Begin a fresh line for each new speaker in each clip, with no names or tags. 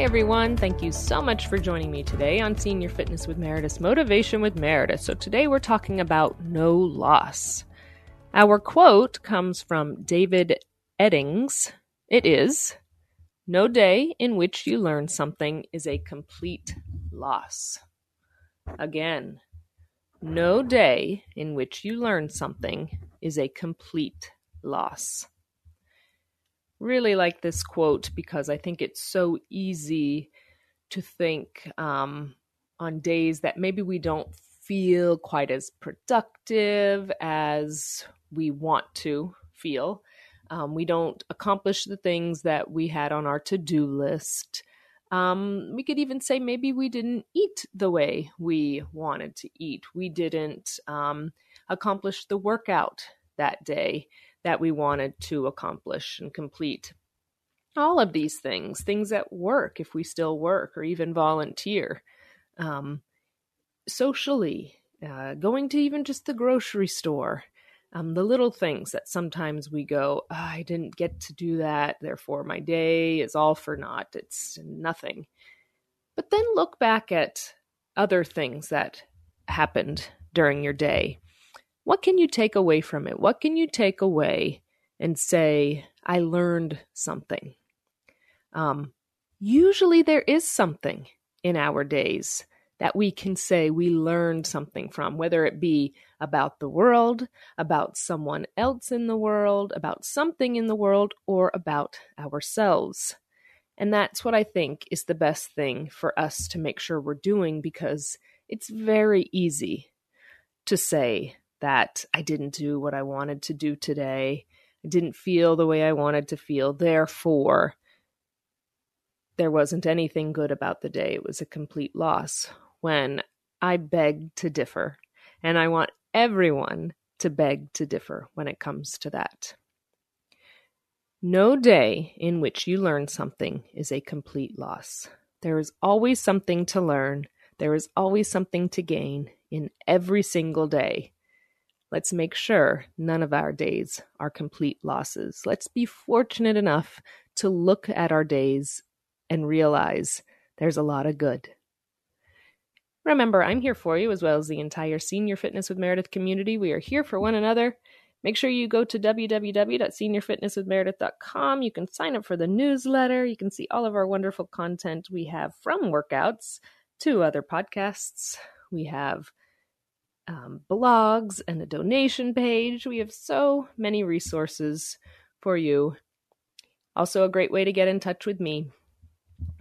Everyone. Thank you so much for joining me today on Senior Fitness with Meredith Motivation with Meredith. So, today we're talking about no loss. Our quote comes from David Eddings. It is No day in which you learn something is a complete loss. Again, no day in which you learn something is a complete loss really like this quote because I think it's so easy to think um, on days that maybe we don't feel quite as productive as we want to feel. Um, we don't accomplish the things that we had on our to do list. Um, we could even say maybe we didn't eat the way we wanted to eat. We didn't um, accomplish the workout that day that we wanted to accomplish and complete. All of these things, things at work, if we still work or even volunteer, um, socially, uh, going to even just the grocery store, um, the little things that sometimes we go, oh, I didn't get to do that, therefore my day is all for naught, it's nothing. But then look back at other things that happened during your day what can you take away from it? What can you take away and say, I learned something? Um, usually there is something in our days that we can say we learned something from, whether it be about the world, about someone else in the world, about something in the world, or about ourselves. And that's what I think is the best thing for us to make sure we're doing because it's very easy to say, that I didn't do what I wanted to do today. I didn't feel the way I wanted to feel. Therefore, there wasn't anything good about the day. It was a complete loss. When I beg to differ, and I want everyone to beg to differ when it comes to that. No day in which you learn something is a complete loss. There is always something to learn. There is always something to gain in every single day. Let's make sure none of our days are complete losses. Let's be fortunate enough to look at our days and realize there's a lot of good. Remember, I'm here for you as well as the entire Senior Fitness with Meredith community. We are here for one another. Make sure you go to www.seniorfitnesswithmeredith.com. You can sign up for the newsletter. You can see all of our wonderful content we have from workouts to other podcasts. We have um, blogs and a donation page. We have so many resources for you. Also, a great way to get in touch with me.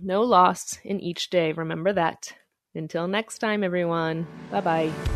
No loss in each day. Remember that. Until next time, everyone. Bye bye.